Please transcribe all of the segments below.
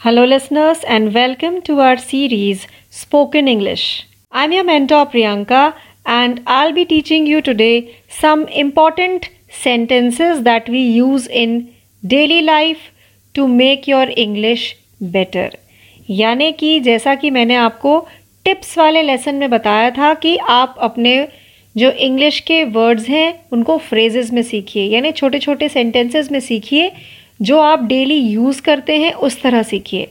Hello, listeners, and welcome to our series Spoken English. I'm your mentor Priyanka, and I'll be teaching you today some important sentences that we use in daily life to make your English better. यानी कि जैसा कि मैंने आपको tips वाले lesson में बताया था कि आप अपने जो इंग्लिश के वर्ड्स हैं उनको फ्रेजेस में सीखिए यानी छोटे छोटे सेंटेंसेस में सीखिए जो आप डेली यूज़ करते हैं, उस तरह सीखिए,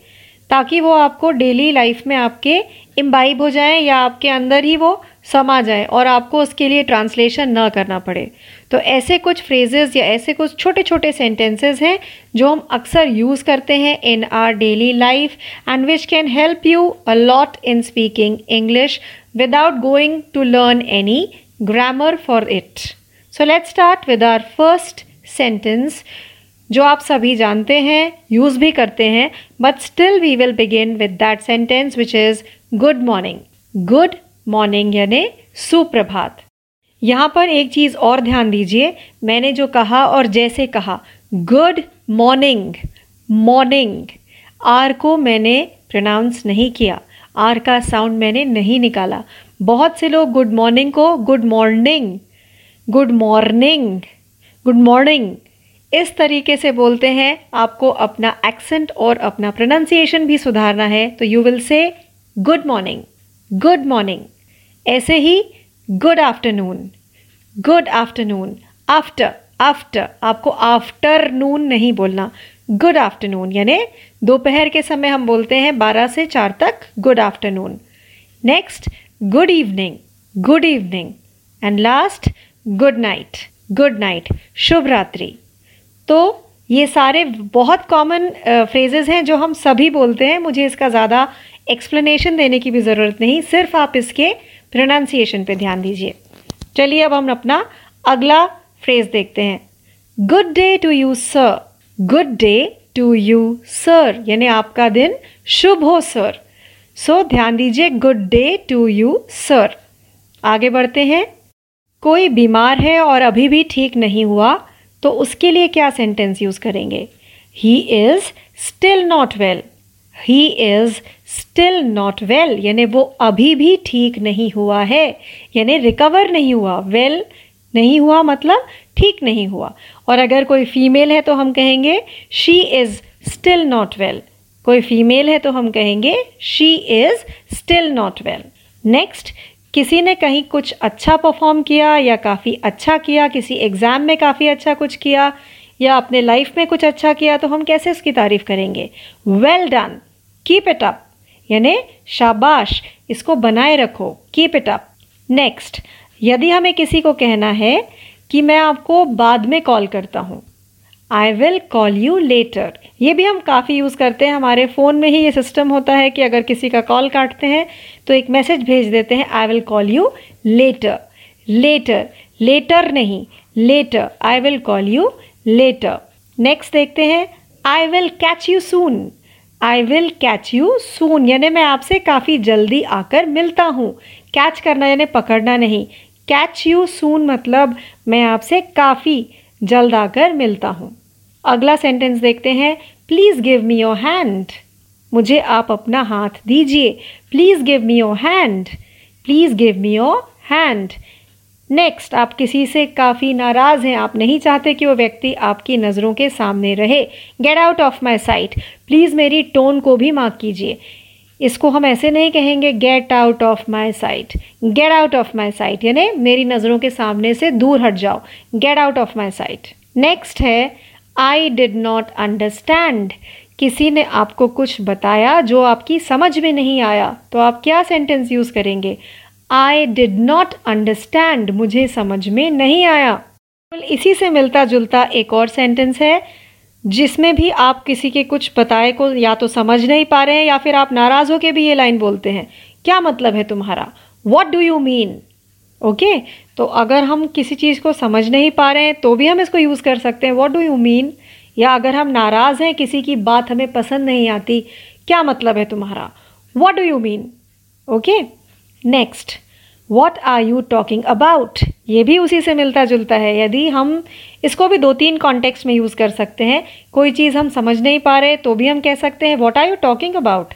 ताकि वो आपको डेली लाइफ में आपके इम्बाइब हो जाए या आपके अंदर ही वो समा जाए और आपको उसके लिए ट्रांसलेशन ना करना पड़े। तो ऐसे कुछ फ्रेजेस या ऐसे कुछ छोटे छोटे सेंटेंसेस हैं, जो हम अक्सर यूज़ करते हैं in our daily life and which can help you a lot in speaking English without going to learn any grammar for it so let's start with our first sentence जो आप सभी जानते हैं यूज़ भी करते हैं but still we will begin with that sentence which is good morning good morning यानी सुप्रभात। यहाँ पर एक चीज़ और ध्यान दीजिए, मैंने जो कहा और जैसे कहा गुड मॉर्निंग मॉर्निंग आर को मैंने प्रोनाउंस नहीं किया। आर का साउंड मैंने नहीं निकाला। बहुत से लोग गुड मॉर्निंग को good morning good morning good morning इस तरीके से बोलते हैं, आपको अपना एक्सेंट और अपना प्रोनाउंसिएशन भी सुधारना है तो you will say good morning good morning ऐसे ही good afternoon good afternoon after after आपको आफ्टरनून नहीं बोलना गुड आफ्टरनून यानी दोपहर के समय हम बोलते हैं 12 से 4 तक good afternoon next good evening good evening and last good night good night शुभ रात्रि तो ये सारे बहुत कॉमन फ्रेजेज़ हैं जो हम सभी बोलते हैं। मुझे इसका ज़्यादा एक्सप्लेनेशन देने की भी ज़रूरत नहीं। सिर्फ़ आप इसके प्रोनाउंसिएशन पे ध्यान दीजिए। चलिए अब हम अपना अगला फ्रेज देखते हैं। Good day to you sir good day to you sir यानी आपका दिन शुभ हो सर सो ध्यान दीजिए good day to you sir आगे बढ़ते हैं। कोई बीमार है और अभी भी ठीक नहीं हुआ तो उसके लिए क्या सेंटेंस यूज़ करेंगे? He is still not well he is still not well यानी वो अभी भी ठीक नहीं हुआ है। यानी रिकवर नहीं हुआ। वेल well नहीं हुआ मतलब ठीक नहीं हुआ। और अगर कोई फीमेल है तो हम कहेंगे she is still not well कोई फीमेल है तो हम कहेंगे she is still not well next किसी ने कहीं कुछ अच्छा परफॉर्म किया या काफ़ी अच्छा किया, किसी एग्ज़ाम में काफ़ी अच्छा कुछ किया या अपने लाइफ में कुछ अच्छा किया तो हम कैसे उसकी तारीफ़ करेंगे? Well done keep it up यानी शाबाश, इसको बनाए रखो. कीप इट अप नेक्स्ट यदि हमें किसी को कहना है कि मैं आपको बाद में कॉल करता हूँ I will call you later ये भी हम काफ़ी यूज़ करते हैं। हमारे फ़ोन में ही ये सिस्टम होता है कि अगर किसी का कॉल काटते हैं तो एक मैसेज भेज देते हैं I will call you later later later नहीं. Later I will call you later next देखते हैं। I will catch you soon I will catch you soon यानी मैं आपसे काफ़ी जल्दी आकर मिलता हूँ। कैच करना यानी पकड़ना नहीं। कैच यू सून मतलब मैं आपसे काफ़ी जल्द आकर मिलता हूँ। अगला सेंटेंस देखते हैं। Please give me your hand मुझे आप अपना हाथ दीजिए। Please give me your hand please give me your hand next आप किसी से काफ़ी नाराज़ हैं। आप नहीं चाहते कि वो व्यक्ति आपकी नज़रों के सामने रहे। Get out of my sight please मेरी टोन को भी माफ़ कीजिए। इसको हम ऐसे नहीं कहेंगे get out of my sight get out of my sight यानी मेरी नज़रों के सामने से दूर हट जाओ। Get out of my sight next है आई डिड नॉट अंडरस्टैंड किसी ने आपको कुछ बताया जो आपकी समझ में नहीं आया तो आप क्या सेंटेंस यूज़ करेंगे? आई डिड नॉट अंडरस्टैंड मुझे समझ में नहीं आया। इसी से मिलता जुलता एक और सेंटेंस है जिसमें भी आप किसी के कुछ बताए को या तो समझ नहीं पा रहे हैं या फिर आप नाराज़ होकर भी ये लाइन बोलते हैं। क्या मतलब है तुम्हारा? What do you mean okay तो अगर हम किसी चीज़ को समझ नहीं पा रहे हैं तो भी हम इसको यूज़ कर सकते हैं। वॉट डू यू मीन या अगर हम नाराज़ हैं, किसी की बात हमें पसंद नहीं आती, क्या मतलब है तुम्हारा? What do you mean okay next what are you talking about ये भी उसी से मिलता जुलता है। यदि हम इसको भी दो तीन कॉन्टेक्स्ट में यूज़ कर सकते हैं, कोई चीज़ हम समझ नहीं पा रहे तो भी हम कह सकते हैं what are you talking about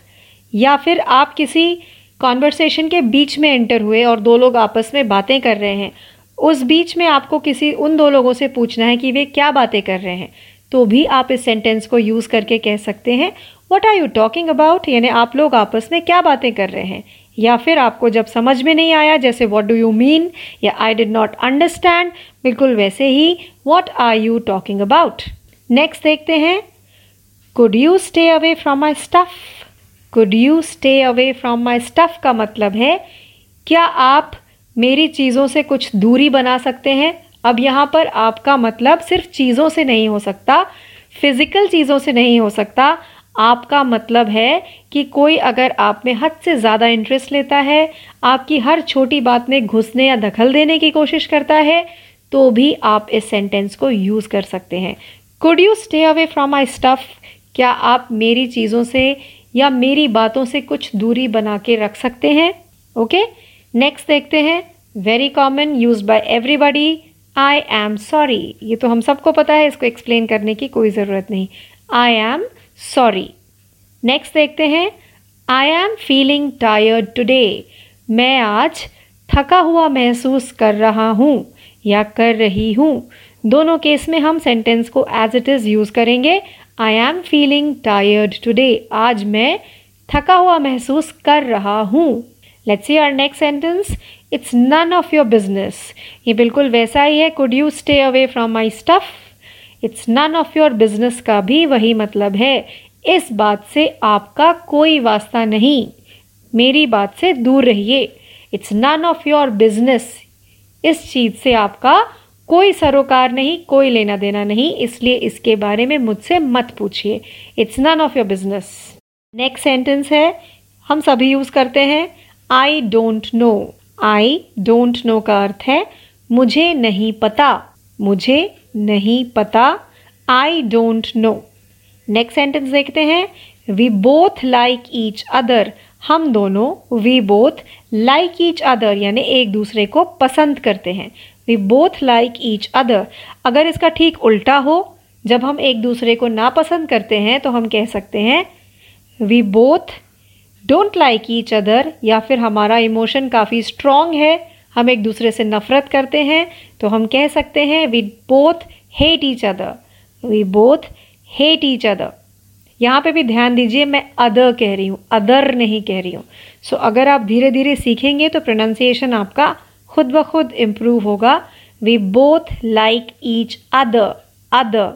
या फिर आप किसी कॉन्वर्सेशन के बीच में एंटर हुए और दो लोग आपस में बातें कर रहे हैं। उस बीच में आपको किसी, उन दो लोगों से पूछना है कि वे क्या बातें कर रहे हैं। तो भी आप इस सेंटेंस को यूज़ करके कह सकते हैं what are you talking about यानी आप लोग आपस में क्या बातें कर रहे हैं। या फिर आपको जब समझ में नहीं आया, जैसे वॉट डू यू मीन या आई डिड नॉट अंडरस्टैंड बिल्कुल वैसे ही what are you talking about next देखते हैं could you stay away from my stuff could you stay away from my stuff का मतलब है, क्या आप मेरी चीज़ों से कुछ दूरी बना सकते हैं? अब यहाँ पर आपका मतलब सिर्फ़ चीज़ों से नहीं हो सकता फ़िज़िकल चीज़ों से नहीं हो सकता। आपका मतलब है कि कोई अगर आप में हद से ज़्यादा इंटरेस्ट लेता है, आपकी हर छोटी बात में घुसने या दखल देने की कोशिश करता है तो भी आप इस सेंटेंस को यूज़ कर सकते हैं। Could you stay away from my stuff क्या आप मेरी चीज़ों से या मेरी बातों से कुछ दूरी बना के रख सकते हैं? ओके नेक्स्ट देखते हैं। Very common use by everybody I am sorry ये तो हम सबको पता है, इसको एक्सप्लेन करने की कोई ज़रूरत नहीं। आई एम सॉरी नेक्स्ट देखते हैं. I am feeling tired today मैं आज थका हुआ महसूस कर रहा हूँ या कर रही हूँ. दोनों केस में हम सेंटेंस को एज इट इज़ यूज़ करेंगे. I am feeling tired today आज मैं थका हुआ महसूस कर रहा हूँ. Let's see our next sentence it's none of your business ये बिल्कुल वैसा ही है. Could you stay away from my stuff it's none of your business का भी वही मतलब है। इस बात से आपका कोई वास्ता नहीं। मेरी बात से दूर रहिए। It's none of your business इस चीज़ से आपका कोई सरोकार नहीं, कोई लेना देना नहीं। इसलिए इसके बारे में मुझसे मत पूछिए। It's none of your business next sentence है। हम सभी यूज़ करते हैं। I don't know I don't know का अर्थ है, मुझे नहीं पता। मुझे नहीं पता। I don't know next sentence देखते हैं। We both like each other हम दोनों we both like each other यानी एक दूसरे को पसंद करते हैं। We both like each other अगर इसका ठीक उल्टा हो, जब हम एक दूसरे को नापसंद करते हैं तो हम कह सकते हैं we both don't like each other या फिर हमारा इमोशन काफ़ी स्ट्रॉन्ग है। हम एक दूसरे से नफ़रत करते हैं तो हम कह सकते हैं we both hate each other we both hate each other यहाँ पे भी ध्यान दीजिए मैं अदर कह रही हूँ अदर नहीं कह रही हूँ। सो so, अगर आप धीरे धीरे सीखेंगे तो प्रोनाउंसिएशन आपका खुद ब खुद इम्प्रूव होगा। We both like each other other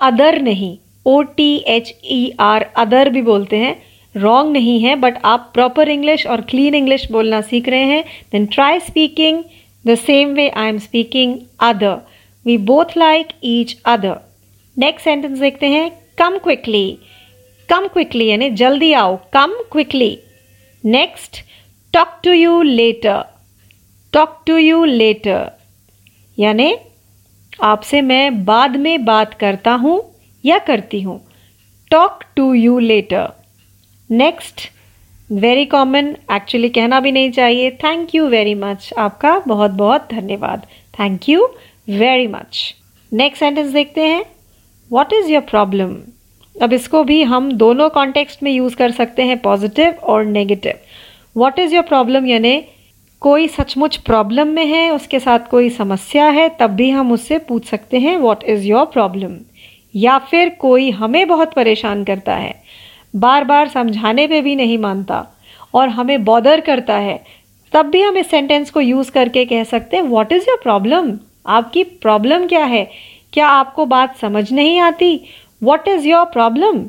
other नहीं. O T H E R other भी बोलते हैं। रॉन्ग नहीं है बट आप प्रॉपर इंग्लिश और क्लीन इंग्लिश बोलना सीख रहे हैं then try speaking the same way I am speaking other we both like each other next sentence देखते हैं कम क्विकली कम क्विकली यानी जल्दी आओ. Come quickly next talk to you later talk to you later यानी आपसे मैं बाद में बात करता हूँ या करती हूँ. Talk to you later next very common actually कहना भी नहीं चाहिए. थैंक यू वेरी मच आपका बहुत बहुत धन्यवाद. Thank you very much next sentence देखते हैं. वॉट इज़ योर प्रॉब्लम अब इसको भी हम दोनों कॉन्टेक्स्ट में यूज़ कर सकते हैं पॉजिटिव और negative what is your problem यानी कोई सचमुच प्रॉब्लम में है, उसके साथ कोई समस्या है, तब भी हम उससे पूछ सकते हैं वॉट इज़ योर प्रॉब्लम या फिर कोई हमें बहुत परेशान करता है. बार बार समझाने पे भी नहीं मानता और हमें बॉदर करता है। तब भी हम इस सेंटेंस को यूज़ करके कह सकते हैं वॉट इज़ योर प्रॉब्लम आपकी प्रॉब्लम क्या है? क्या आपको बात समझ नहीं आती? What is your problem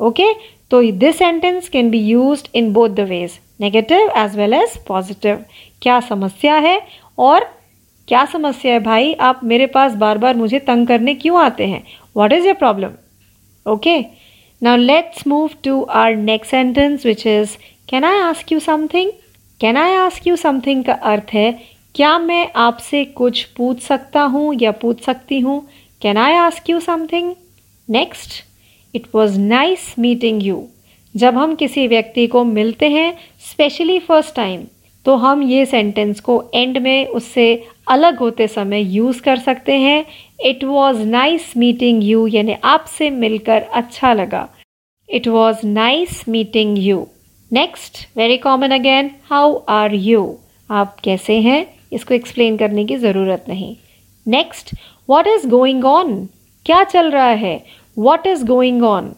okay तो this sentence can be use in both the ways negative as well as positive क्या समस्या है? और क्या समस्या है भाई? आप मेरे पास बार बार मुझे तंग करने क्यों आते हैं? What is your problem okay Now let's move to our next sentence which is Can I ask you something? Can I ask you something का अर्थ है क्या मैं आपसे कुछ पूछ सकता हूँ या पूछ सकती हूँ Can I ask you something? Next, it was nice meeting you. जब हम किसी व्यक्ति को मिलते हैं स्पेशली फ़र्स्ट टाइम तो हम ये सेंटेंस को एंड में उससे अलग होते समय यूज़ कर सकते हैं। It was nice meeting you यानी आपसे मिलकर अच्छा लगा। It was nice meeting you next very common again how are you आप कैसे हैं? इसको एक्सप्लेन करने की ज़रूरत नहीं। Next what is going on क्या चल रहा है? What is going on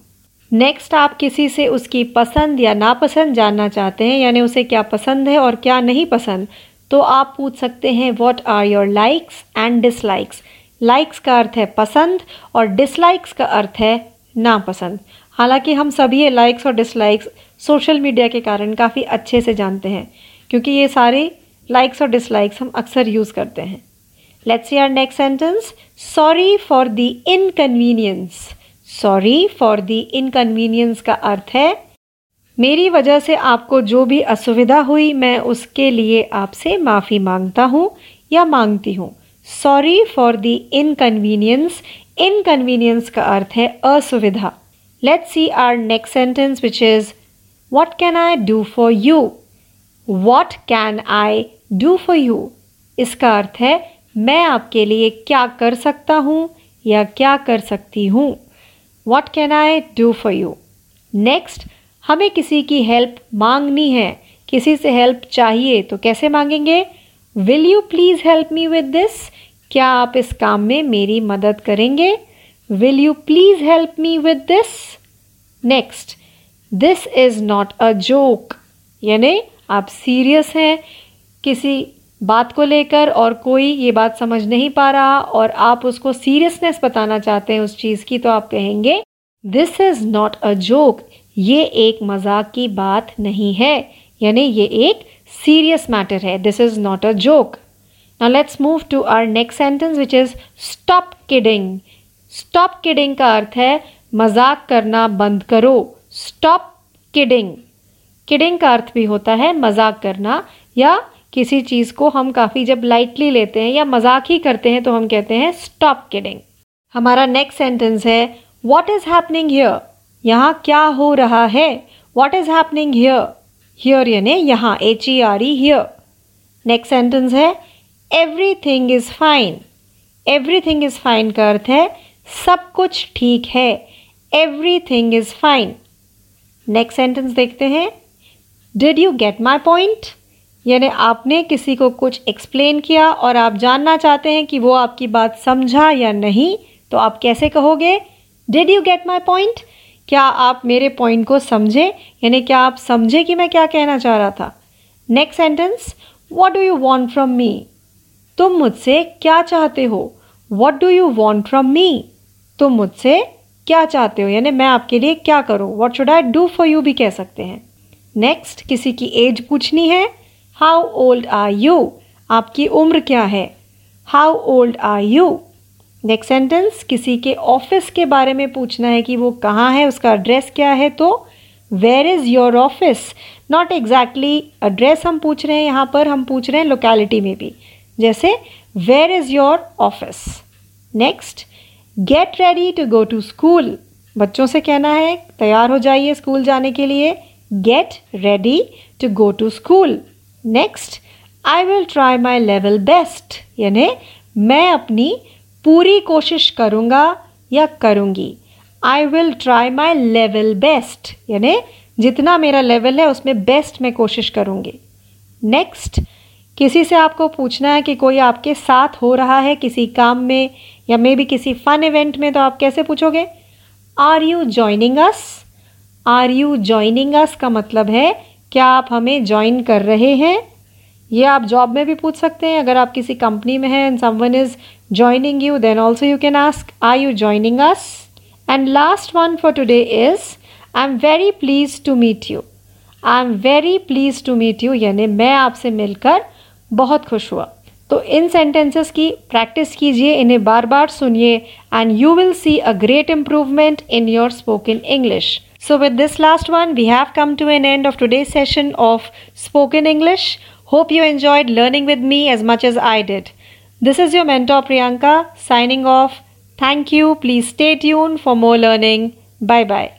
next आप किसी से उसकी पसंद या नापसंद जानना चाहते हैं, यानी उसे क्या पसंद है और क्या नहीं पसंद तो आप पूछ सकते हैं what are your likes and dislikes likes का अर्थ है पसंद और डिसलाइक्स का अर्थ है नापसंद। हालाँकि हम सभी लाइक्स और डिसलाइक्स सोशल मीडिया के कारण काफ़ी अच्छे से जानते हैं, क्योंकि ये सारे लाइक्स और डिसलाइक्स हम अक्सर यूज़ करते हैं। Let's see our next sentence sorry for the inconvenience sorry for the inconvenience का अर्थ है। मेरी वजह से आपको जो भी असुविधा हुई, मैं उसके लिए आपसे माफ़ी माँगता हूँ या मांगती हूँ। Sorry for the inconvenience inconvenience का अर्थ है असुविधा। Let's see our next sentence which is what can I do for you what can I do for you इसका अर्थ है, मैं आपके लिए क्या कर सकता हूँ या क्या कर सकती हूँ? What can I do for you next हमें किसी की हेल्प मांगनी है। किसी से हेल्प चाहिए तो कैसे मांगेंगे? Will you please help me with this क्या आप इस काम में मेरी मदद करेंगे? Will you please help me with this next this is not a joke यानी आप सीरियस हैं। किसी बात को लेकर और कोई ये बात समझ नहीं पा रहा और आप उसको सीरियसनेस बताना चाहते हैं उस चीज़ की तो आप कहेंगे this is not a joke ये एक मज़ाक की बात नहीं है. यानी ये एक सीरियस मैटर है. This is not a joke now let's move to our next sentence which is stop kidding stop kidding का अर्थ है मज़ाक करना बंद करो. स्टॉप किडिंग किडिंग का अर्थ भी होता है मज़ाक करना या किसी चीज़ को हम काफ़ी जब लाइटली लेते हैं या मज़ाक ही करते हैं तो हम कहते हैं स्टॉप किडिंग हमारा नेक्स्ट सेंटेंस है वॉट इज़ हैपनिंग हियर यहाँ क्या हो रहा है? What is happening here here यानी यहाँ H E R E here next sentence है everything is fine everything is fine का अर्थ है, सब कुछ ठीक है. Everything is fine next sentence देखते हैं did you get my point यानी आपने किसी को कुछ एक्सप्लेन किया और आप जानना चाहते हैं कि वो आपकी बात समझा या नहीं तो आप कैसे कहोगे? Did you get my point क्या आप मेरे पॉइंट को समझे? यानी क्या आप समझे कि मैं क्या कहना चाह रहा था? Next sentence what do you want from me तुम मुझसे क्या चाहते हो? What do you want from me तुम मुझसे क्या चाहते हो? यानी मैं आपके लिए क्या करूँ? What should I do for you भी कह सकते हैं। नेक्स्ट किसी की एज पूछनी है। हाउ ओल्ड आर यू आपकी उम्र क्या है? How old are you next sentence किसी के ऑफ़िस के बारे में पूछना है कि वो कहाँ है, उसका एड्रेस क्या है तो where is your office not exactly address हम पूछ रहे हैं, यहाँ पर हम पूछ रहे हैं लोकेलिटी में भी। जैसे where is your office next get ready to go to school बच्चों से कहना है, तैयार हो जाइए स्कूल जाने के लिए। Get ready to go to school next I will try my level best यानी मैं अपनी पूरी कोशिश करूँगा या करूँगी। I will try my level best यानी जितना मेरा लेवल है, उसमें बेस्ट मैं कोशिश करूँगी। नेक्स्ट किसी से आपको पूछना है कि कोई आपके साथ हो रहा है किसी काम में या मे बी किसी फन इवेंट में तो आप कैसे पूछोगे? Are you joining us are you joining us का मतलब है क्या आप हमें ज्वाइन कर रहे हैं? ये आप जॉब में भी पूछ सकते हैं। अगर आप किसी कंपनी में हैं and someone is joining you then also you can ask are you joining us and last one for today is I am very please to meet you I am very please to meet you यानी मैं आपसे मिलकर बहुत खुश हुआ। तो इन sentences की practice कीजिए, इन्हें बार बार सुनिए and you will see a great improvement in your spoken English So, with this last one, we have come to an end of today's session of Spoken English. Hope you enjoyed learning with me as much as I did. This is your mentor Priyanka signing off. Thank you. Please stay tuned for more learning. Bye bye.